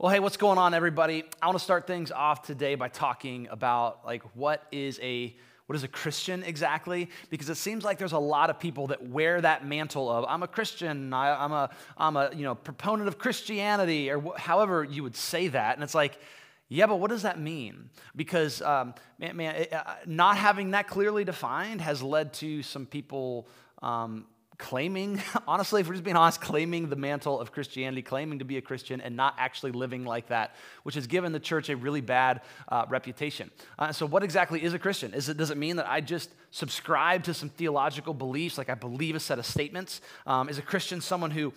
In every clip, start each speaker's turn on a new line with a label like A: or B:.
A: Well, hey, what's going on, everybody? I want to start things off today by talking about like what is a what is a Christian exactly? Because it seems like there's a lot of people that wear that mantle of I'm a Christian, I, am a I'm a you know proponent of Christianity, or wh- however you would say that, and it's like. Yeah, but what does that mean? Because um, man, man it, uh, not having that clearly defined has led to some people um, claiming, honestly, if we're just being honest, claiming the mantle of Christianity, claiming to be a Christian, and not actually living like that, which has given the church a really bad uh, reputation. Uh, so, what exactly is a Christian? Is it, does it mean that I just subscribe to some theological beliefs, like I believe a set of statements? Um, is a Christian someone who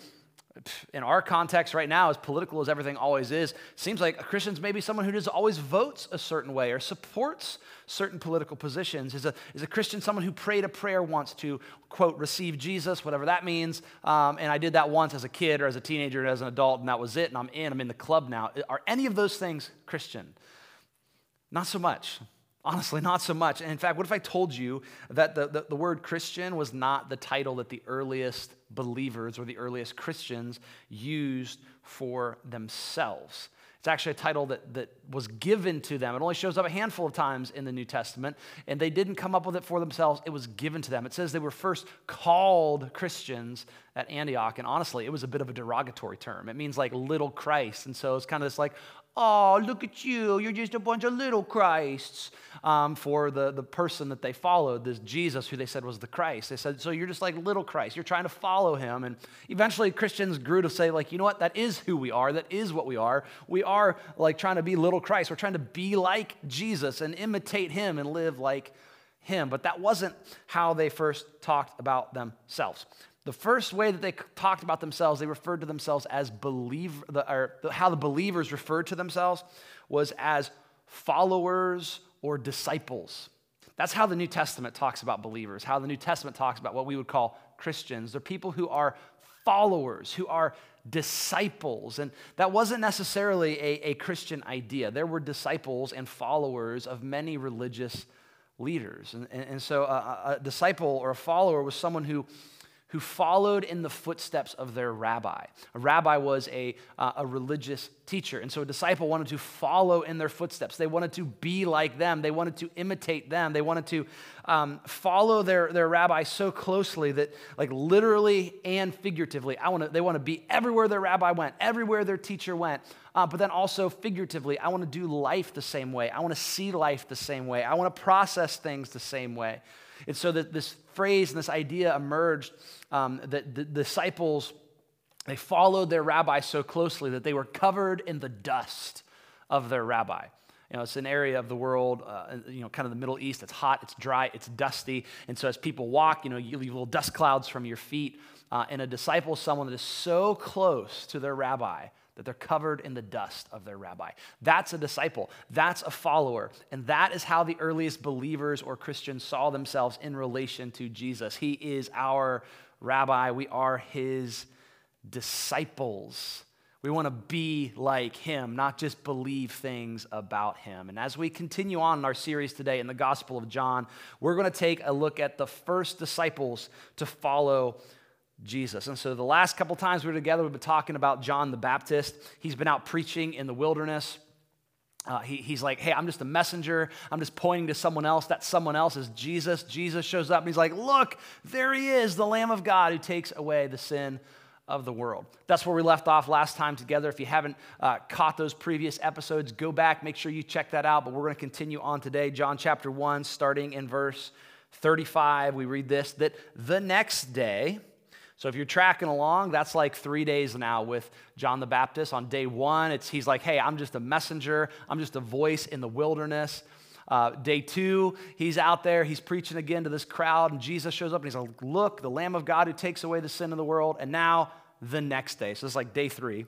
A: in our context right now, as political as everything always is, seems like a Christian's maybe someone who just always votes a certain way or supports certain political positions. Is a, is a Christian someone who prayed a prayer once to, quote, receive Jesus, whatever that means, um, and I did that once as a kid or as a teenager or as an adult, and that was it, and I'm in, I'm in the club now. Are any of those things Christian? Not so much. Honestly, not so much. And in fact, what if I told you that the, the, the, word Christian was not the title that the earliest believers or the earliest Christians used for themselves? It's actually a title that, that was given to them. It only shows up a handful of times in the New Testament, and they didn't come up with it for themselves. It was given to them. It says they were first called Christians at Antioch, and honestly, it was a bit of a derogatory term. It means like little Christ, and so it's kind of this like, oh, look at you, you're just a bunch of little Christs um, for the, the person that they followed, this Jesus who they said was the Christ. They said, so you're just like little Christ. You're trying to follow him. And eventually Christians grew to say, like, you know what? That is who we are. That is what we are. We are like trying to be little Christ. We're trying to be like Jesus and imitate him and live like him. But that wasn't how they first talked about themselves. The first way that they talked about themselves, they referred to themselves as believer, or how the believers referred to themselves was as followers or disciples. That's how the New Testament talks about believers, how the New Testament talks about what we would call Christians. They're people who are followers, who are disciples. And that wasn't necessarily a, a Christian idea. There were disciples and followers of many religious leaders. And, and, and so a, a disciple or a follower was someone who who followed in the footsteps of their rabbi. A rabbi was a, uh, a religious teacher, and so a disciple wanted to follow in their footsteps. They wanted to be like them, they wanted to imitate them, they wanted to um, follow their, their rabbi so closely that, like, literally and figuratively, I wanna, they want to be everywhere their rabbi went, everywhere their teacher went. Uh, but then also figuratively, I want to do life the same way. I want to see life the same way. I want to process things the same way. And so that this phrase and this idea emerged um, that the disciples, they followed their rabbi so closely that they were covered in the dust of their rabbi. You know, it's an area of the world, uh, you know, kind of the Middle East. It's hot, it's dry, it's dusty. And so as people walk, you know, you leave little dust clouds from your feet. Uh, and a disciple is someone that is so close to their rabbi that they're covered in the dust of their rabbi. That's a disciple, that's a follower, and that is how the earliest believers or Christians saw themselves in relation to Jesus. He is our rabbi, we are his disciples. We want to be like him, not just believe things about him. And as we continue on in our series today in the Gospel of John, we're going to take a look at the first disciples to follow Jesus. And so the last couple times we were together, we've been talking about John the Baptist. He's been out preaching in the wilderness. Uh, he, he's like, hey, I'm just a messenger. I'm just pointing to someone else. That someone else is Jesus. Jesus shows up and he's like, look, there he is, the Lamb of God who takes away the sin of the world. That's where we left off last time together. If you haven't uh, caught those previous episodes, go back, make sure you check that out. But we're going to continue on today. John chapter 1, starting in verse 35. We read this that the next day, so if you're tracking along, that's like three days now with John the Baptist. On day one, it's, he's like, hey, I'm just a messenger, I'm just a voice in the wilderness. Uh, day two, he's out there, he's preaching again to this crowd, and Jesus shows up and he's like, Look, the Lamb of God who takes away the sin of the world. And now, the next day, so it's like day three,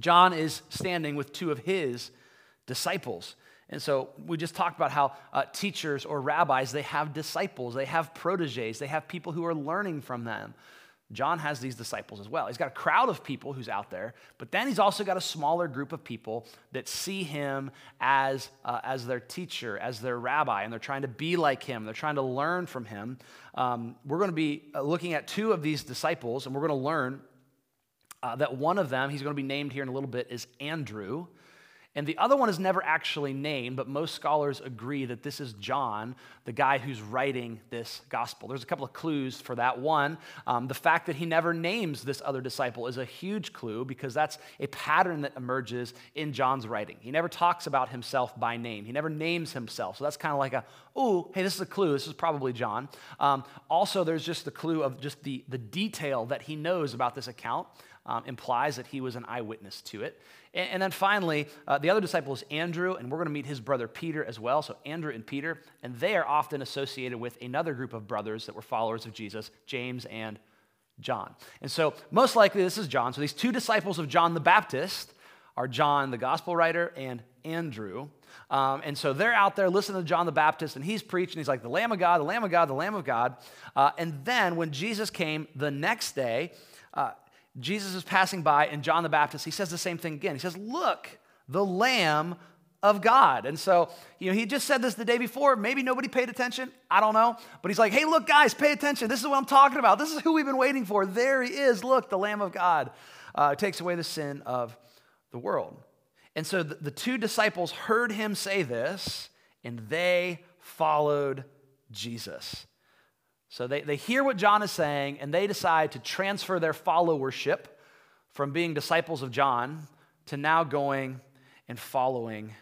A: John is standing with two of his disciples. And so we just talked about how uh, teachers or rabbis, they have disciples, they have proteges, they have people who are learning from them. John has these disciples as well. He's got a crowd of people who's out there, but then he's also got a smaller group of people that see him as, uh, as their teacher, as their rabbi, and they're trying to be like him. They're trying to learn from him. Um, we're going to be uh, looking at two of these disciples, and we're going to learn uh, that one of them, he's going to be named here in a little bit, is Andrew. And the other one is never actually named, but most scholars agree that this is John, the guy who's writing this gospel. There's a couple of clues for that. One, um, the fact that he never names this other disciple is a huge clue because that's a pattern that emerges in John's writing. He never talks about himself by name, he never names himself. So that's kind of like a, oh, hey, this is a clue. This is probably John. Um, also, there's just the clue of just the, the detail that he knows about this account. Um, implies that he was an eyewitness to it. And, and then finally, uh, the other disciple is Andrew, and we're going to meet his brother Peter as well. So, Andrew and Peter, and they are often associated with another group of brothers that were followers of Jesus, James and John. And so, most likely, this is John. So, these two disciples of John the Baptist are John, the gospel writer, and Andrew. Um, and so they're out there listening to John the Baptist, and he's preaching. He's like, the Lamb of God, the Lamb of God, the Lamb of God. Uh, and then when Jesus came the next day, uh, Jesus is passing by, and John the Baptist, he says the same thing again. He says, Look, the Lamb of God. And so, you know, he just said this the day before. Maybe nobody paid attention. I don't know. But he's like, hey, look, guys, pay attention. This is what I'm talking about. This is who we've been waiting for. There he is. Look, the Lamb of God uh, takes away the sin of the world. And so the, the two disciples heard him say this, and they followed Jesus. So they, they hear what John is saying and they decide to transfer their followership from being disciples of John to now going and following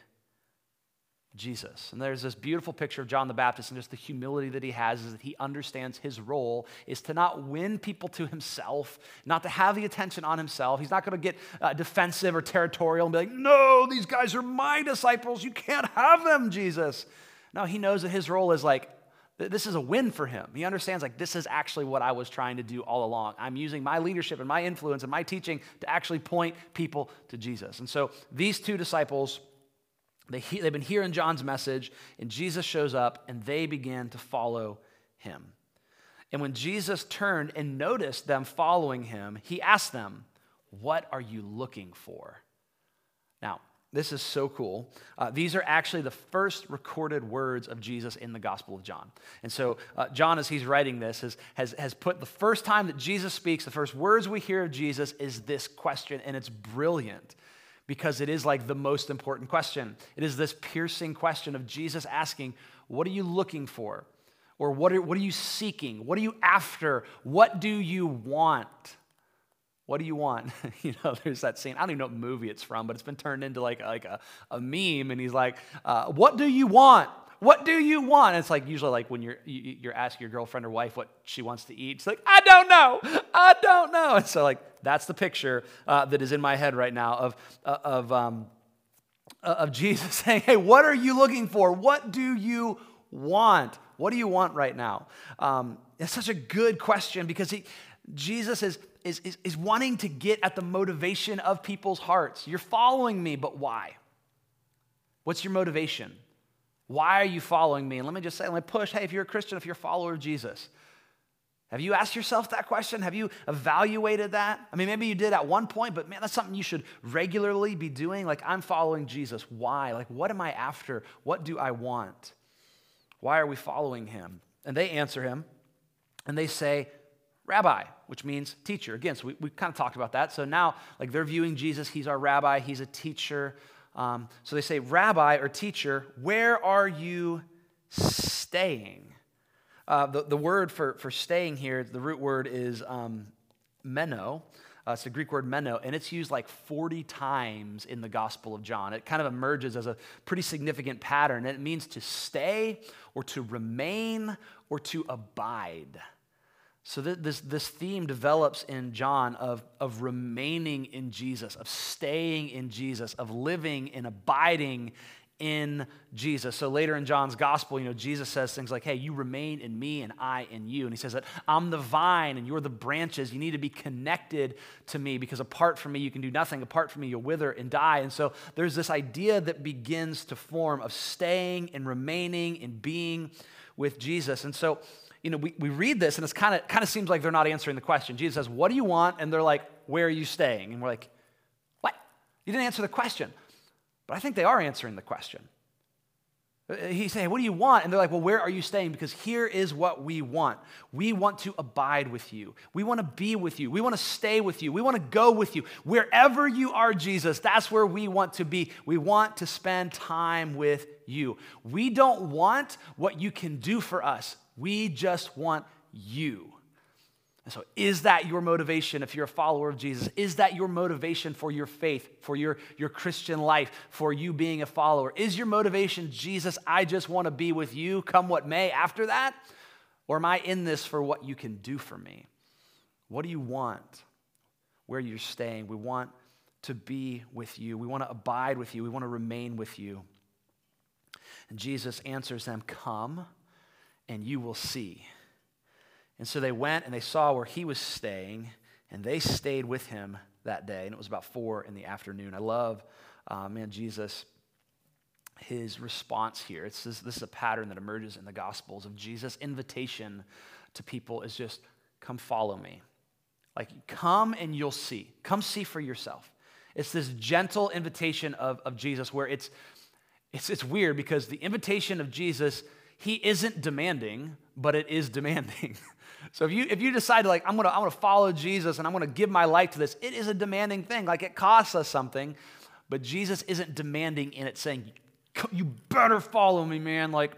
A: Jesus. And there's this beautiful picture of John the Baptist and just the humility that he has is that he understands his role is to not win people to himself, not to have the attention on himself. He's not going to get uh, defensive or territorial and be like, no, these guys are my disciples. You can't have them, Jesus. No, he knows that his role is like, this is a win for him. He understands, like, this is actually what I was trying to do all along. I'm using my leadership and my influence and my teaching to actually point people to Jesus. And so these two disciples, they he, they've been hearing John's message, and Jesus shows up, and they begin to follow him. And when Jesus turned and noticed them following him, he asked them, What are you looking for? Now, this is so cool. Uh, these are actually the first recorded words of Jesus in the Gospel of John. And so, uh, John, as he's writing this, has, has, has put the first time that Jesus speaks, the first words we hear of Jesus is this question, and it's brilliant because it is like the most important question. It is this piercing question of Jesus asking, What are you looking for? Or what are, what are you seeking? What are you after? What do you want? What do you want? you know, there's that scene. I don't even know what movie it's from, but it's been turned into like, like a, a meme. And he's like, uh, What do you want? What do you want? And it's like usually like when you're you're asking your girlfriend or wife what she wants to eat. It's like I don't know, I don't know. And so like that's the picture uh, that is in my head right now of uh, of um, uh, of Jesus saying, "Hey, what are you looking for? What do you want? What do you want right now?" Um, it's such a good question because he, Jesus is is, is, is wanting to get at the motivation of people's hearts. You're following me, but why? What's your motivation? Why are you following me? And let me just say, let me push hey, if you're a Christian, if you're a follower of Jesus, have you asked yourself that question? Have you evaluated that? I mean, maybe you did at one point, but man, that's something you should regularly be doing. Like, I'm following Jesus. Why? Like, what am I after? What do I want? Why are we following him? And they answer him and they say, Rabbi, which means teacher. Again, so we, we kind of talked about that. So now, like they're viewing Jesus, he's our rabbi, he's a teacher. Um, so they say, Rabbi or teacher, where are you staying? Uh, the, the word for, for staying here, the root word is um, meno. Uh, it's the Greek word meno, and it's used like 40 times in the Gospel of John. It kind of emerges as a pretty significant pattern, and it means to stay or to remain or to abide. So this, this theme develops in John of, of remaining in Jesus, of staying in Jesus, of living and abiding in Jesus. So later in John's gospel, you know, Jesus says things like, hey, you remain in me and I in you. And he says that I'm the vine and you're the branches. You need to be connected to me because apart from me, you can do nothing. Apart from me, you'll wither and die. And so there's this idea that begins to form of staying and remaining and being with Jesus. And so you know, we, we read this and it's kind of kind of seems like they're not answering the question. Jesus says, What do you want? And they're like, Where are you staying? And we're like, What? You didn't answer the question. But I think they are answering the question. Uh, uh, he's saying, What do you want? And they're like, Well, where are you staying? Because here is what we want. We want to abide with you. We want to be with you. We want to stay with you. We want to go with you. Wherever you are, Jesus, that's where we want to be. We want to spend time with you. We don't want what you can do for us, we just want you. And so, is that your motivation if you're a follower of Jesus? Is that your motivation for your faith, for your, your Christian life, for you being a follower? Is your motivation, Jesus, I just want to be with you, come what may after that? Or am I in this for what you can do for me? What do you want? Where you're staying? We want to be with you. We want to abide with you. We want to remain with you. And Jesus answers them, Come and you will see. And so they went and they saw where he was staying, and they stayed with him that day. And it was about four in the afternoon. I love, uh, man, Jesus, his response here. It's this, this is a pattern that emerges in the Gospels of Jesus' invitation to people is just, come follow me. Like, come and you'll see. Come see for yourself. It's this gentle invitation of, of Jesus where it's, it's, it's weird because the invitation of Jesus, he isn't demanding, but it is demanding. So if you if you decide like I'm gonna I'm gonna follow Jesus and I'm gonna give my life to this, it is a demanding thing. Like it costs us something, but Jesus isn't demanding in it, saying, "You better follow me, man." Like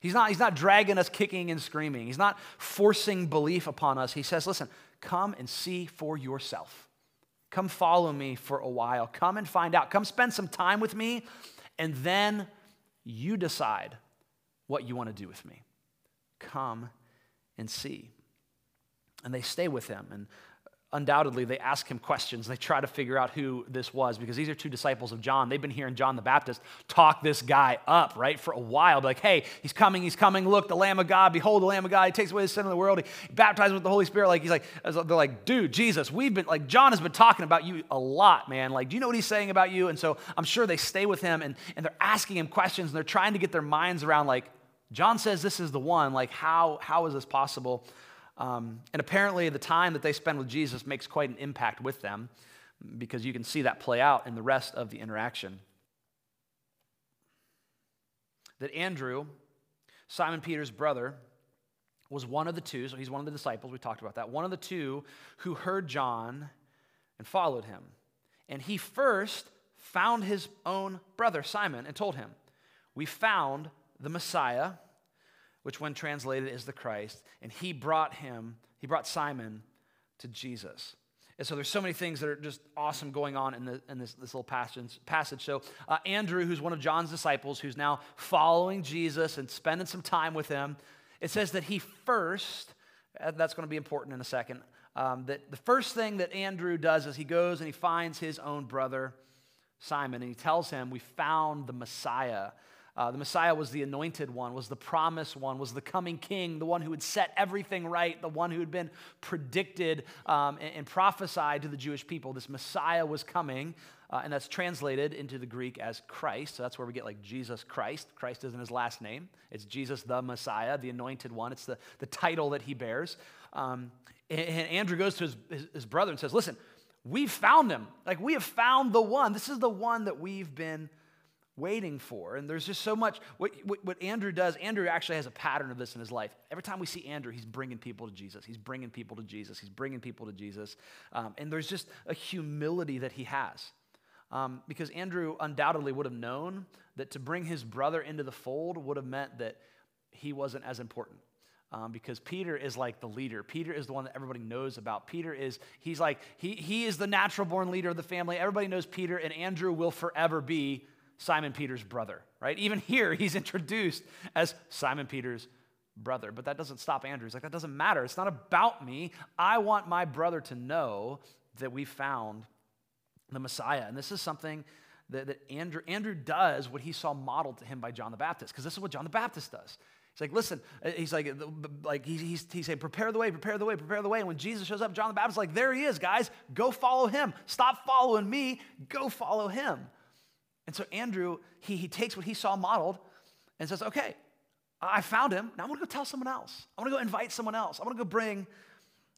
A: he's not he's not dragging us kicking and screaming. He's not forcing belief upon us. He says, "Listen, come and see for yourself. Come follow me for a while. Come and find out. Come spend some time with me, and then you decide what you want to do with me. Come and see." And they stay with him. And undoubtedly, they ask him questions. They try to figure out who this was because these are two disciples of John. They've been hearing John the Baptist talk this guy up, right, for a while. Like, hey, he's coming, he's coming. Look, the Lamb of God. Behold, the Lamb of God. He takes away the sin of the world. He baptizes with the Holy Spirit. Like, he's like, they're like, dude, Jesus, we've been, like, John has been talking about you a lot, man. Like, do you know what he's saying about you? And so I'm sure they stay with him and, and they're asking him questions and they're trying to get their minds around, like, John says this is the one. Like, how, how is this possible? Um, and apparently, the time that they spend with Jesus makes quite an impact with them because you can see that play out in the rest of the interaction. That Andrew, Simon Peter's brother, was one of the two, so he's one of the disciples, we talked about that, one of the two who heard John and followed him. And he first found his own brother, Simon, and told him, We found the Messiah which when translated is the Christ, and he brought him, he brought Simon to Jesus. And so there's so many things that are just awesome going on in, the, in this, this little passage. passage. So uh, Andrew, who's one of John's disciples, who's now following Jesus and spending some time with him, it says that he first, uh, that's going to be important in a second, um, that the first thing that Andrew does is he goes and he finds his own brother, Simon, and he tells him, we found the Messiah. Uh, the Messiah was the anointed one, was the promised one, was the coming king, the one who had set everything right, the one who had been predicted um, and, and, prophesied to the Jewish people. This Messiah was coming, uh, and that's translated into the Greek as Christ. So that's where we get like Jesus Christ. Christ isn't his last name, it's Jesus the Messiah, the anointed one. It's the, the title that he bears. Um, and, and, Andrew goes to his, his, his brother and says, Listen, we've found him. Like, we have found the one. This is the one that we've been waiting for. And there's just so much. What, what, what, Andrew does, Andrew actually has a pattern of this in his life. Every time we see Andrew, he's bringing people to Jesus. He's bringing people to Jesus. He's bringing people to Jesus. Um, and there's just a humility that he has. Um, because Andrew undoubtedly would have known that to bring his brother into the fold would have meant that he wasn't as important. Um, because Peter is like the leader. Peter is the one that everybody knows about. Peter is, he's like, he, he is the natural born leader of the family. Everybody knows Peter, and Andrew will forever be Simon Peter's brother, right? Even here, he's introduced as Simon Peter's brother. But that doesn't stop Andrew. He's like, that doesn't matter. It's not about me. I want my brother to know that we found the Messiah. And this is something that, that Andrew, Andrew does what he saw modeled to him by John the Baptist, because this is what John the Baptist does. He's like, listen, uh, he's like, like he's, he's, he's saying, prepare the way, prepare the way, prepare the way. And when Jesus shows up, John the Baptist like, there he is, guys. Go follow him. Stop following me. Go follow him. And so Andrew, he, he takes what he saw modeled and says, okay, I found him. Now I'm going to go tell someone else. I'm going to go invite someone else. I'm going to go bring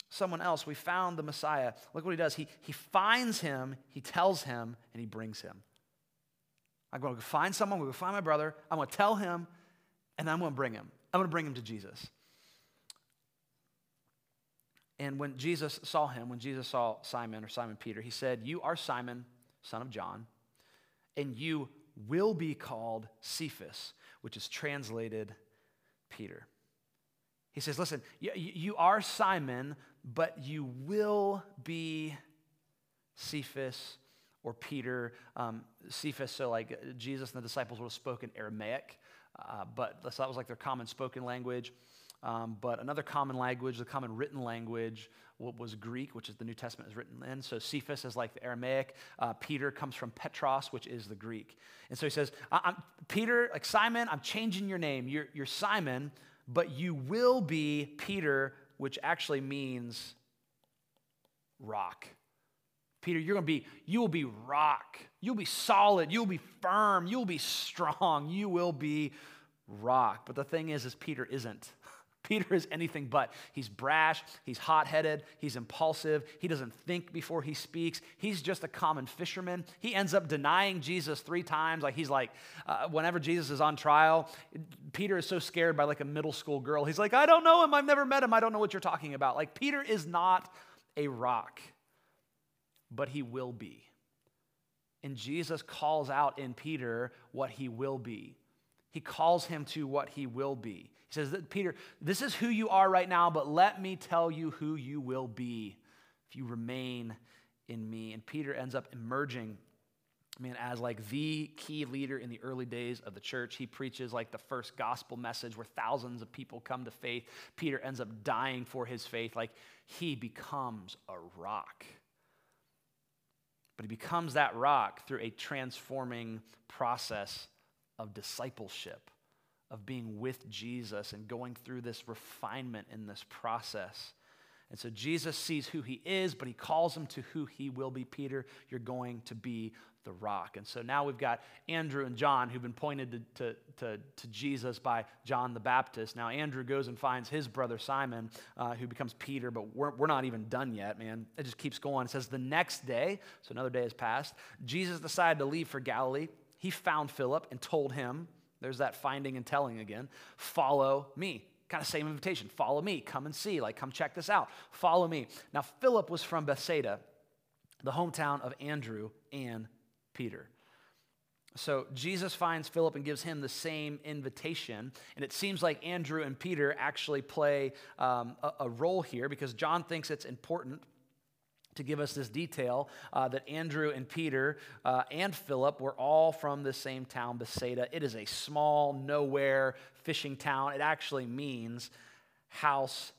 A: someone else. We found the Messiah. Look what he does. He, he finds him, he tells him, and he brings him. I'm going to go find someone. I'm going to go find my brother. I'm going to tell him, and I'm going to bring him. I'm going to bring him to Jesus. And when Jesus saw him, when Jesus saw Simon or Simon Peter, he said, You are Simon, son of John, and you will be called Cephas, which is translated Peter. He says, Listen, you, are Simon, but you will be Cephas or Peter. Um, Cephas, so like Jesus and the disciples would have spoken Aramaic, uh, but that was like their common spoken language. Um, but another common language, the common written language, was Greek, which is the New Testament is written in. So Cephas is like the Aramaic. Uh, Peter comes from Petros, which is the Greek. And so he says, Peter, like Simon, I'm changing your name. You're, you're Simon, but you will be Peter, which actually means rock. Peter, you're going to be, you will be rock. You'll be solid. You'll be firm. You'll be strong. You will be rock. But the thing is, is Peter isn't. Peter is anything but. He's brash, he's hot headed, he's impulsive, he doesn't think before he speaks. He's just a common fisherman. He ends up denying Jesus three times. Like, he's like, uh, whenever Jesus is on trial, Peter is so scared by like a middle school girl. He's like, I don't know him, I've never met him, I don't know what you're talking about. Like, Peter is not a rock, but he will be. And Jesus calls out in Peter what he will be. He calls him to what he will be. He says, Peter, this is who you are right now, but let me tell you who you will be if you remain in me. And Peter ends up emerging, man, as like the key leader in the early days of the church. He preaches like the first gospel message where thousands of people come to faith. Peter ends up dying for his faith. Like he becomes a rock. But he becomes that rock through a transforming process of discipleship of being with Jesus and going through this refinement in this process. And so Jesus sees who he is, but he calls him to who he will be. Peter, you're going to be the rock. And so now we've got Andrew and John who've been pointed to, to, to, to Jesus by John the Baptist. Now Andrew goes and finds his brother Simon, uh, who becomes Peter, but we're, we're not even done yet, man. It just keeps going. It says the next day, so another day has passed, Jesus decided to leave for Galilee. He found Philip and told him, there's that finding and telling again. Follow me. Kind of same invitation. Follow me. Come and see. Like, come check this out. Follow me. Now, Philip was from Bethsaida, the hometown of Andrew and Peter. So Jesus finds Philip and gives him the same invitation. And it seems like Andrew and Peter actually play um, a, a, role here because John thinks it's important to give us this detail uh, that Andrew and Peter uh, and Philip were all from the same town, Bethsaida. It is a small, nowhere fishing town. It actually means house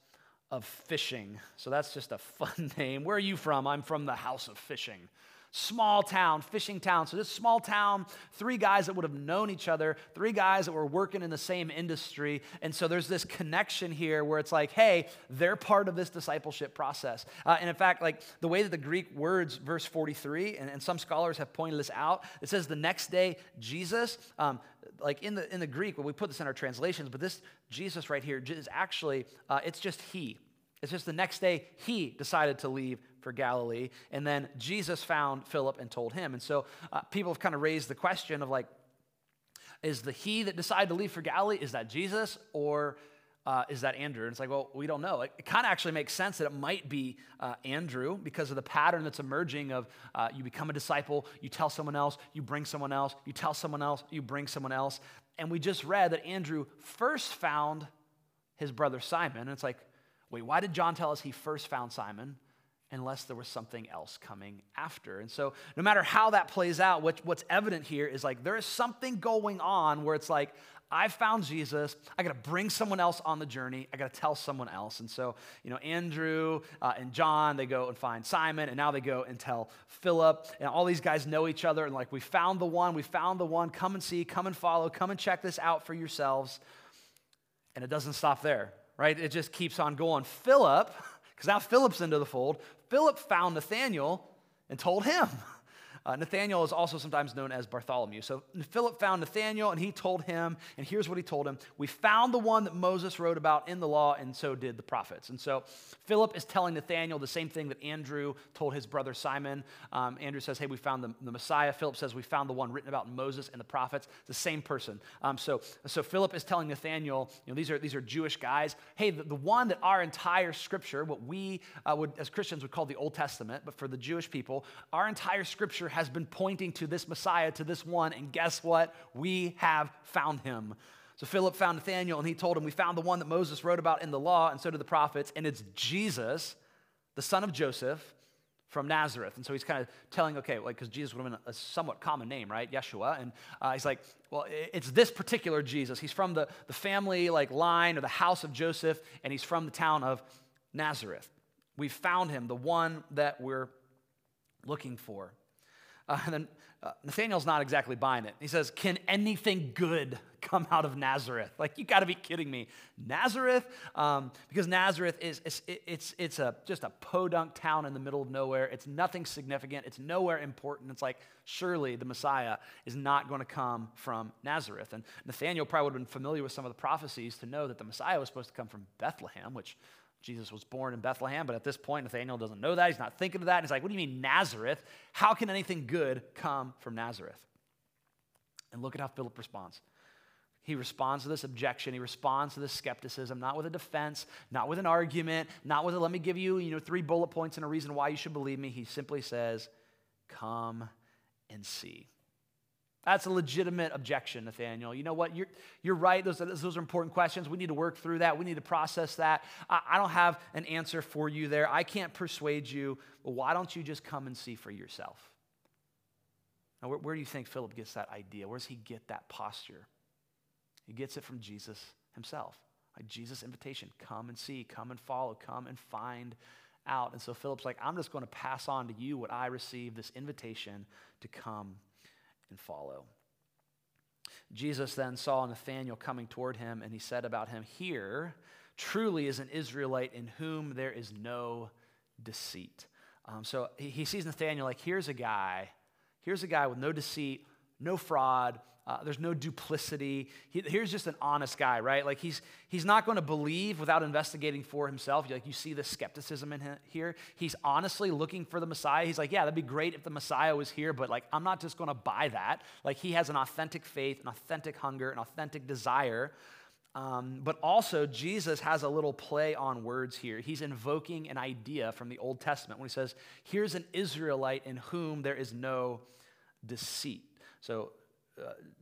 A: of fishing. So that's just a fun name. Where are you from? I'm from the house of fishing small town, fishing town. So, this small town, three guys that would have known each other, three guys that were working in the same industry. And so, there's this connection here where it's like, hey, they're part of this discipleship process. Uh, and in fact, like the way that the Greek words, verse 43, and, and some scholars have pointed this out, it says the next day, Jesus, um, like in the, in the Greek, well, we put this in our translations, but this Jesus right here is actually, uh, it's just he. It's just the next day he decided to leave for Galilee. And then Jesus found Philip and told him. And so uh, people have kind of raised the question of like, is the he that decided to leave for Galilee, is that Jesus or uh, is that Andrew? And it's like, well, we don't know. It, it kind of actually makes sense that it might be uh, Andrew because of the pattern that's emerging of uh, you become a disciple, you tell someone else, you bring someone else, you tell someone else, you bring someone else. And we just read that Andrew first found his brother Simon. And it's like, wait, why did John tell us he first found Simon? Unless there was something else coming after. And so, no matter how that plays out, what, what's evident here is like there is something going on where it's like, I found Jesus. I got to bring someone else on the journey. I got to tell someone else. And so, you know, Andrew uh, and John, they go and find Simon, and now they go and tell Philip. And all these guys know each other. And like, we found the one, we found the one. Come and see, come and follow, come and check this out for yourselves. And it doesn't stop there, right? It just keeps on going. Philip, because now Philip's into the fold. Philip found Nathanael and told him. Uh, Nathaniel is also sometimes known as Bartholomew. So Philip found Nathaniel and he told him, and here's what he told him We found the one that Moses wrote about in the law, and so did the prophets. And so Philip is telling Nathaniel the same thing that Andrew told his brother Simon. Um, Andrew says, Hey, we found the, the, Messiah. Philip says, We found the one written about Moses and the prophets. The same person. Um, so, so Philip is telling Nathaniel, you know, these are, these are Jewish guys. Hey, the, the one that our entire scripture, what we uh, would, as Christians would call the Old Testament, but for the Jewish people, our entire scripture has been pointing to this Messiah, to this one, and guess what? We have found him. So Philip found Nathanael and he told him, We found the one that Moses wrote about in the law, and so did the prophets, and it's Jesus, the son of Joseph from Nazareth. And so he's kind of telling, okay, like, because Jesus would have been a somewhat common name, right? Yeshua. And uh, he's like, well, it's this particular Jesus. He's from the, the family, like, line or the house of Joseph, and he's from the town of Nazareth. We found him, the one that we're looking for. Uh, and then uh, Nathaniel's not exactly buying it. He says, Can anything good come out of Nazareth? Like, you got to be kidding me. Nazareth? Um, because Nazareth is, it's, it's, it's a, just a podunk town in the middle of nowhere. It's nothing significant, it's nowhere important. It's like, surely the Messiah is not to come from Nazareth. And Nathaniel probably would have been familiar with some of the prophecies to know that the Messiah was supposed to come from Bethlehem, which Jesus was born in Bethlehem, but at this point, Nathaniel doesn't know that. He's not thinking of that. And he's like, What do you mean, Nazareth? How can anything good come from Nazareth? And look at how Philip responds. He responds to this objection. He responds to this skepticism, not with a defense, not with an argument, not with a let me give you, you know, three bullet points and a reason why you should believe me. He simply says, Come and see. That's a legitimate objection, Nathaniel. You know what? You're, you're right. Those, those are important questions. We need to work through that. We need to process that. I, I don't have an answer for you there. I can't persuade you. Well, why don't you just come and see for yourself? Now, where, where do you think Philip gets that idea? Where does he get that posture? He gets it from Jesus himself. Like Jesus' invitation come and see, come and follow, come and find out. And so Philip's like, I'm just going to pass on to you what I received this invitation to come and follow. Jesus then saw Nathanael coming toward him, and he said about him, Here truly is an Israelite in whom there is no deceit. Um, so he, he sees Nathanael like, here's a guy, here's a guy with no deceit, no fraud, uh, there's no duplicity. He, here's just an honest guy, right? Like he's he's not going to believe without investigating for himself. Like you see the skepticism in him here. He's honestly looking for the Messiah. He's like, yeah, that'd be great if the Messiah was here, but like I'm not just going to buy that. Like he has an authentic faith, an authentic hunger, an authentic desire. Um, but also, Jesus has a little play on words here. He's invoking an idea from the Old Testament when he says, Here's an Israelite in whom there is no deceit. So,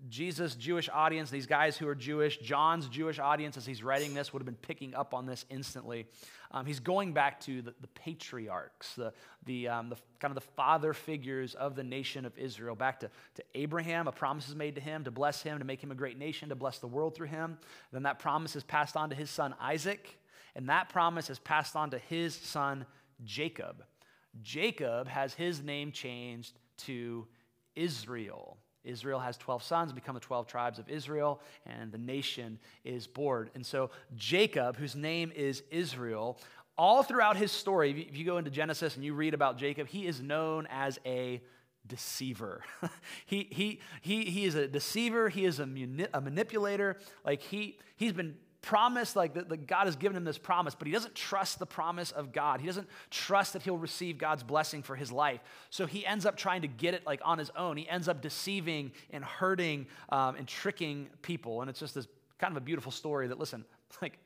A: Jesus' Jewish audience, these guys who are Jewish, John's Jewish audience, as he's writing this, would have been picking up on this instantly. Um, he's going back to the, the patriarchs, the, the, um, the, kind of the father figures of the nation of Israel, back to, to Abraham. A promise is made to him to bless him, to make him a great nation, to bless the world through him. Then that promise is passed on to his son Isaac, and that promise is passed on to his son Jacob. Jacob has his name changed to Israel. Israel has 12 sons, become the 12 tribes of Israel, and the nation is born. And so Jacob, whose name is Israel, all throughout his story, if you go into Genesis and you read about Jacob, he is known as a deceiver. he, he, he, he is a deceiver, he is a, mani- a manipulator. Like he, he's been promise, like that God has given him this promise, but he doesn't trust the promise of God. He doesn't trust that he'll receive God's blessing for his life. So he ends up trying to get it like on his own. He ends up deceiving and hurting um, and tricking people. And it's just this kind of a beautiful story that, listen, like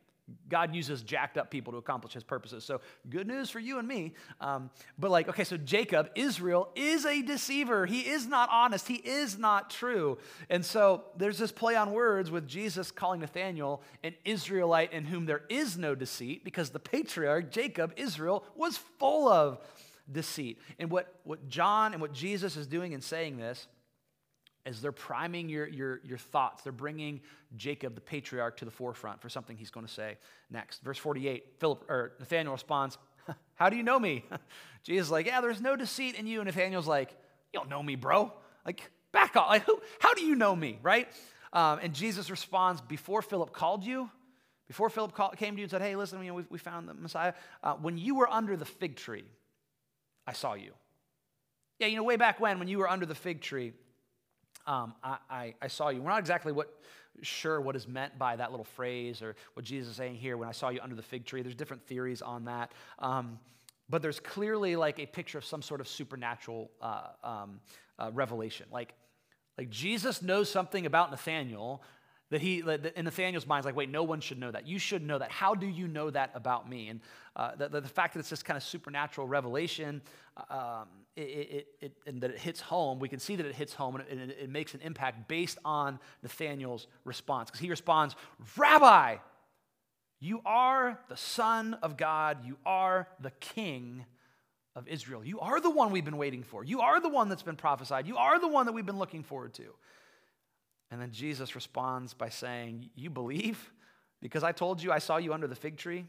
A: God uses jacked up people to accomplish his purposes. So, good news for you and me. Um, but, like, okay, so Jacob, Israel, is a deceiver. He is not honest. He is not true. And so, there's this play on words with Jesus calling Nathanael an Israelite in whom there is no deceit, because the patriarch, Jacob, Israel, was full of deceit. And what, what John and what Jesus is doing in saying this as they're priming your, your, your thoughts, they're bringing Jacob, the patriarch, to the forefront for something he's going to say next. Verse 48, Philip, or Nathaniel responds, How do you know me? Jesus is like, Yeah, there's no deceit in you. And Nathaniel's like, You don't know me, bro. Like, back off. Like, who, how do you know me, right? Um, and Jesus responds, Before Philip called you, before Philip came to you and said, Hey, listen, you know, we, we found the Messiah, uh, when you were under the fig tree, I saw you. Yeah, you know, way back when, when you were under the fig tree, um, I, I, I, saw you. We're not exactly what sure what is meant by that little phrase or what Jesus is saying here when I saw you under the fig tree. There's different theories on that. Um, but there's clearly like a picture of some sort of supernatural uh, um, uh, revelation. Like, like Jesus knows something about Nathaniel that he, in Nathaniel's mind, is like, wait, no one should know that. You should know that. How do you know that about me? And uh, the, the, fact that it's this kind of supernatural revelation, uh, um, it, it, it, and that it hits home, we can see that it hits home and it, it makes an impact based on Nathaniel's response. Because he responds, Rabbi, you are the Son of God, you are the King of Israel. You are the one we've been waiting for. You are the one that's been prophesied. You are the one that we've been looking forward to. And then Jesus responds by saying, You believe? Because I told you I saw you under the fig tree?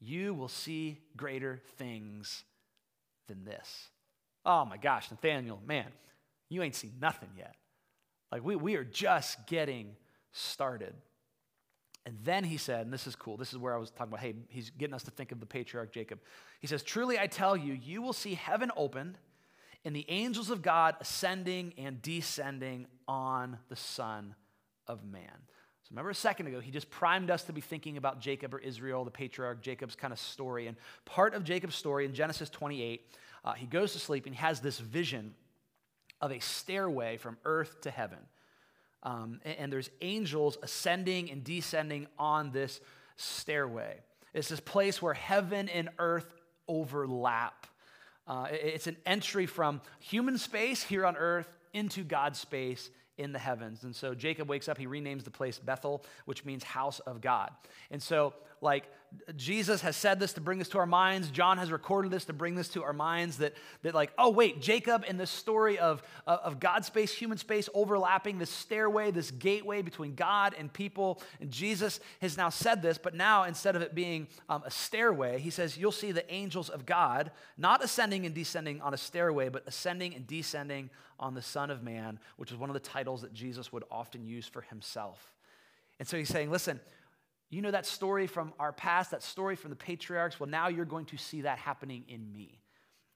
A: You will see greater things than this. Oh my gosh, Nathaniel, man, you ain't seen nothing yet. Like, we, we are just getting started. And then he said, and this is cool, this is where I was talking about, hey, he's getting us to think of the patriarch Jacob. He says, Truly I tell you, you will see heaven opened and the angels of God ascending and descending on the Son of Man. So remember a second ago, he just primed us to be thinking about Jacob or Israel, the patriarch Jacob's kind of story. And part of Jacob's story in Genesis 28, uh, he goes to sleep and he has this vision of a stairway from earth to heaven. Um, and, and there's angels ascending and descending on this stairway. It's this place where heaven and earth overlap. Uh, it's an entry from human space here on earth into God's space in the heavens. And so Jacob wakes up, he renames the place Bethel, which means house of God. And so like Jesus has said this to bring this to our minds. John has recorded this to bring this to our minds that, that like, oh, wait, Jacob in this story of, of God space, human space overlapping, this stairway, this gateway between God and people. And Jesus has now said this, but now instead of it being um, a stairway, he says, you'll see the angels of God not ascending and descending on a stairway, but ascending and descending on the Son of Man, which is one of the titles that Jesus would often use for himself. And so he's saying, listen, you know that story from our past, that story from the patriarchs? Well, now you're going to see that happening in me.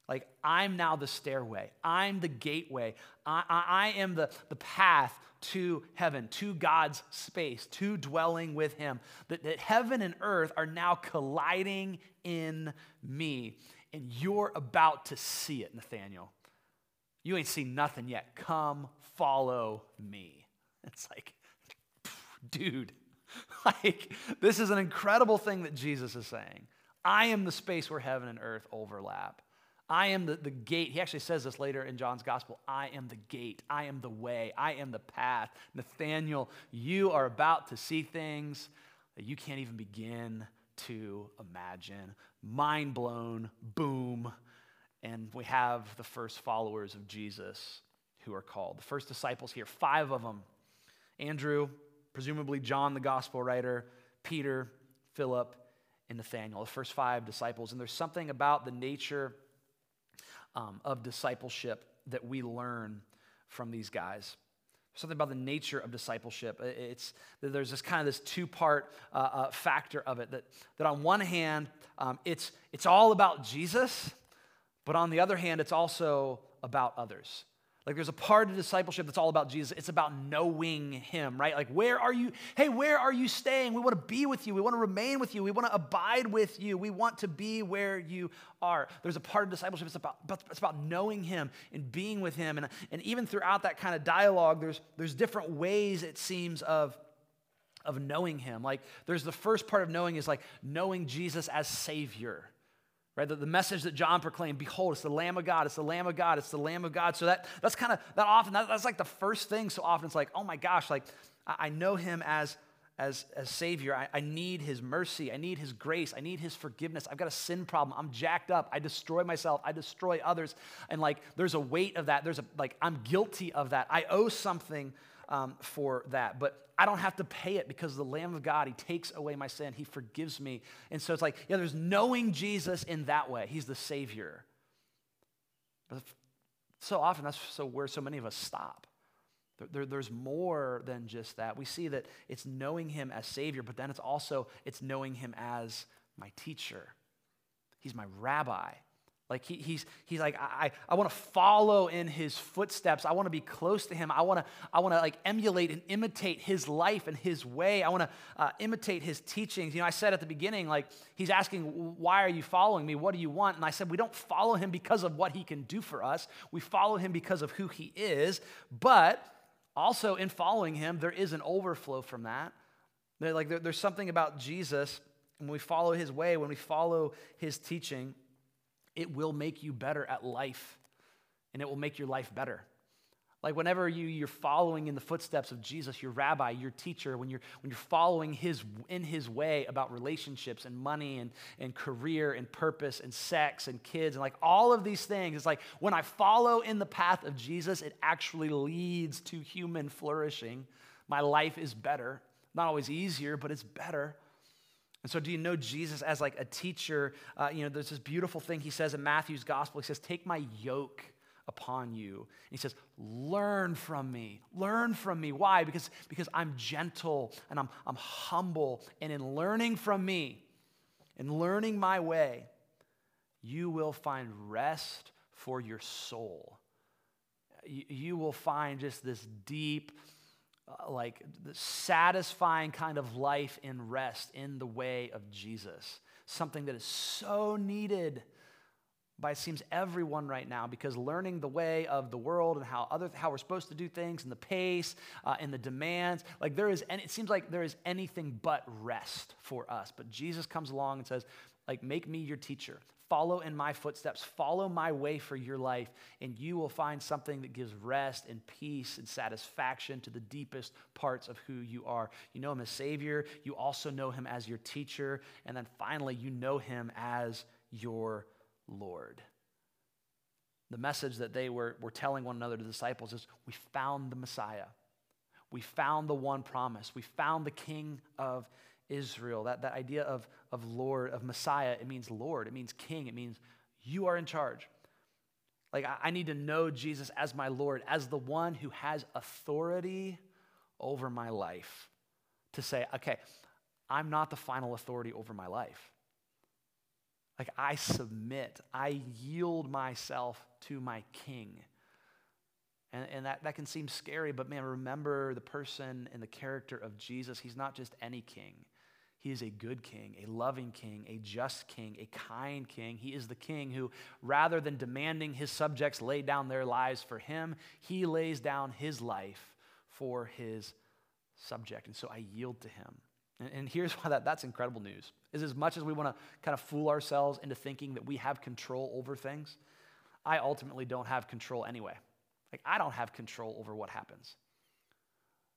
A: Like, I'm now the stairway, I'm the gateway, I, I, I, am the, the path to heaven, to God's space, to dwelling with Him. That, that heaven and earth are now colliding in me. And you're about to see it, Nathaniel. You ain't seen nothing yet. Come follow me. It's like, dude, like, this is an incredible thing that Jesus is saying. I am the space where heaven and earth overlap. I am the, the gate. He actually says this later in John's gospel. I am the gate. I am the way. I am the path. Nathaniel, you are about to see things that you can't even begin to imagine. Mind blown, boom. And we have the first followers of Jesus who are called. The first disciples here, five of them Andrew, presumably John, the gospel writer, Peter, Philip, and Nathaniel, the first five disciples. And there's something about the nature um, of discipleship that we learn from these guys. Something about the nature of discipleship. It's there's this kind of this two part uh, uh, factor of it that, that on one hand um, it's it's all about Jesus, but on the other hand it's also about others. Like there's a part of discipleship that's all about Jesus. It's about knowing him, right? Like where are you? Hey, where are you staying? We want to be with you. We want to remain with you. We want to abide with you. We want to be where you are. There's a part of discipleship it's about, it's about knowing him and being with him. And, and even throughout that kind of dialogue, there's, there's different ways it seems of of knowing him. Like there's the first part of knowing is like knowing Jesus as savior Right? The, the message that John proclaimed, behold, it's the Lamb of God, it's the Lamb of God, it's the Lamb of God. So that, that's kind of, that often, that, that's like the first thing so often. It's like, oh my gosh, like I, I know him as, as, as Savior. I, I need his mercy. I need his grace. I need his forgiveness. I've got a sin problem. I'm jacked up. I destroy myself. I destroy others. And like, there's a weight of that. There's a, like, I'm guilty of that. I owe something um, for that. But I don't have to pay it because the Lamb of God, He takes away my sin. He forgives me. And so it's like, yeah, there's knowing Jesus in that way. He's the Savior. But so often, that's so where so many of us stop. There, there's more than just that. We see that it's knowing Him as Savior, but then it's also it's knowing Him as my teacher. He's my rabbi. Like he, he's, he's like, I, I want to follow in his footsteps. I want to be close to him. I want to, I want to like emulate and imitate his life and his way. I want to uh, imitate his teachings. You know, I said at the beginning, like, he's asking, why are you following me? What do you want? And I said, we don't follow him because of what he can do for us. We follow him because of who he is. But also in following him, there is an overflow from that. There, like, there, there's something about Jesus when we follow his way, when we follow his teaching it will make you better at life and it will make your life better. Like whenever you, you're following in the footsteps of Jesus, your rabbi, your teacher, when you're, when you're following his, in his way about relationships and money and, and career and purpose and sex and kids and like all of these things, it's like when I follow in the path of Jesus, it actually leads to human flourishing. My life is better. Not always easier, but it's better. And so, do you know Jesus as like a teacher? Uh, you know, there's this beautiful thing he says in Matthew's gospel. He says, Take my yoke upon you. And he says, Learn from me. Learn from me. Why? Because, because I'm gentle and I'm, I'm humble. And in learning from me, in learning my way, you will find rest for your soul. You, you will find just this deep, uh, like the satisfying kind of life in rest in the way of Jesus. Something that is so needed by it seems everyone right now because learning the way of the world and how other how we're supposed to do things and the pace uh, and the demands like there is and it seems like there is anything but rest for us but jesus comes along and says like make me your teacher Follow in my footsteps, follow my way for your life, and you will find something that gives rest and peace and satisfaction to the deepest parts of who you are. You know him as Savior, you also know him as your teacher, and then finally, you know him as your Lord. The message that they were, were telling one another, the disciples, is we found the Messiah. We found the one promise. We found the King of Israel. That, that idea of, of Lord, of Messiah, it means Lord, it means King, it means you are in charge. Like, I, I need to know Jesus as my Lord, as the one who has authority over my life. To say, okay, I'm not the final authority over my life. Like, I submit, I yield myself to my King. And, and that, that can seem scary, but man, remember the person and the character of Jesus. He's not just any king. He is a good king, a loving king, a just king, a kind king. He is the king who, rather than demanding his subjects lay down their lives for him, he lays down his life for his subject. And so I yield to him. And, and here's why that, that's incredible news. Is as much as we want to kind of fool ourselves into thinking that we have control over things, I ultimately don't have control anyway. Like, I don't have control over what happens.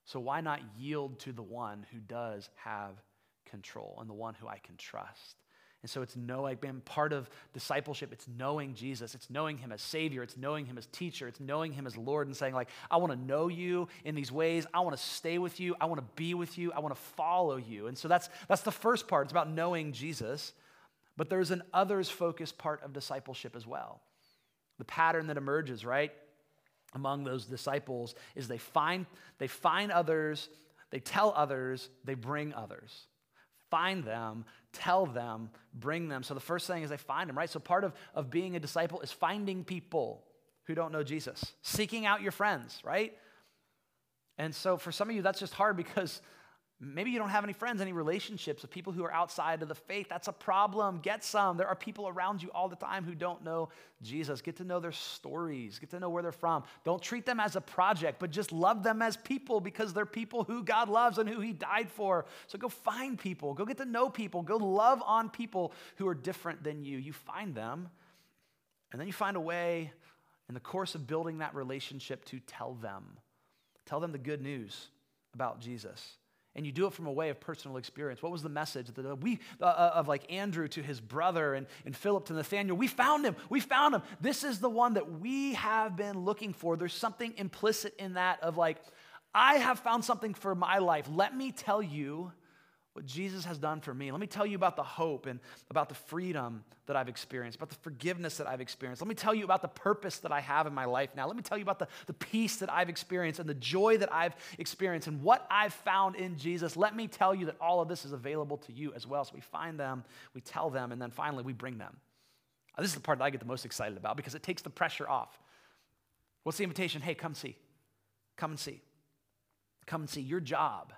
A: So why not yield to the one who does have control and the one who I can trust. And so it's knowing, being part of discipleship, it's knowing Jesus. It's knowing him as Savior. It's knowing him as teacher. It's knowing him as Lord and saying, like, I want to know you in these ways. I want to stay with you. I want to be with you. I want to follow you. And so that's, that's the first part. It's about knowing Jesus. But there's an others focused part of discipleship as well. The pattern that emerges, right, among those disciples is they find, they find others, they tell others, they bring others find them, tell them, bring them. So the first thing is they find them, right? So part of, of being a disciple is finding people who don't know Jesus, seeking out your friends, right? And so for some of you, that's just hard because Maybe you don't have any friends, any relationships with people who are outside of the faith. That's a problem. Get some. There are people around you all the time who don't know Jesus. Get to know their stories, get to know where they're from. Don't treat them as a project, but just love them as people because they're people who God loves and who He died for. So go find people, go get to know people, go love on people who are different than you. You find them, and then you find a way in the course of building that relationship to tell them. Tell them the good news about Jesus and you do it from a way of personal experience. What was the message that we uh, uh, of like Andrew to his brother and, and Philip to Nathaniel? We found him. We found him. This is the one that we have been looking for. There's something implicit in that of like, I have found something for my life. Let me tell you what Jesus has done for me. Let me tell you about the hope and about the freedom that I've experienced, about the forgiveness that I've experienced. Let me tell you about the purpose that I have in my life now. Let me tell you about the, the peace that I've experienced and the joy that I've experienced and what I've found in Jesus. Let me tell you that all of this is available to you as well. So we find them, we tell them, and then finally we bring them. This is the part that I get the most excited about because it takes the pressure off. What's the invitation? Hey, come see. Come and see. Come and see. Your job,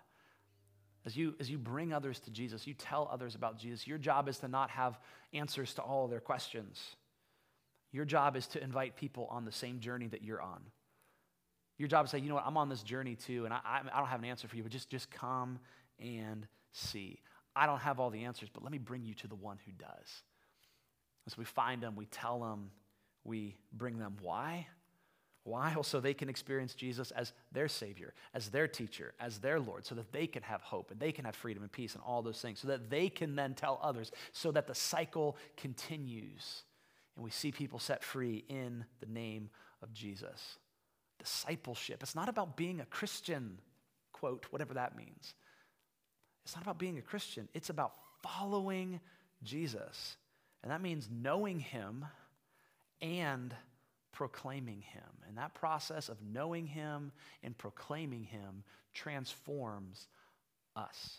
A: as you, as you bring others to Jesus, you tell others about Jesus, your job is to not have answers to all their questions. Your job is to invite people on the same journey that you're on. Your job is to say, you know what, I'm on this journey too, and I, I don't have an answer for you, but just, just come and see. I don't have all the answers, but let me bring you to the one who does. As we find them, we tell them, we bring them. Why? Why? Well, so they can experience Jesus as their Savior, as their teacher, as their Lord, so that they can have hope and they can have freedom and peace and all those things, so that they can then tell others, so that the cycle continues and we see people set free in the name of Jesus. Discipleship. It's not about being a Christian, quote, whatever that means. It's not about being a Christian, it's about following Jesus. And that means knowing Him and proclaiming Him. And that process of knowing Him and proclaiming Him transforms us.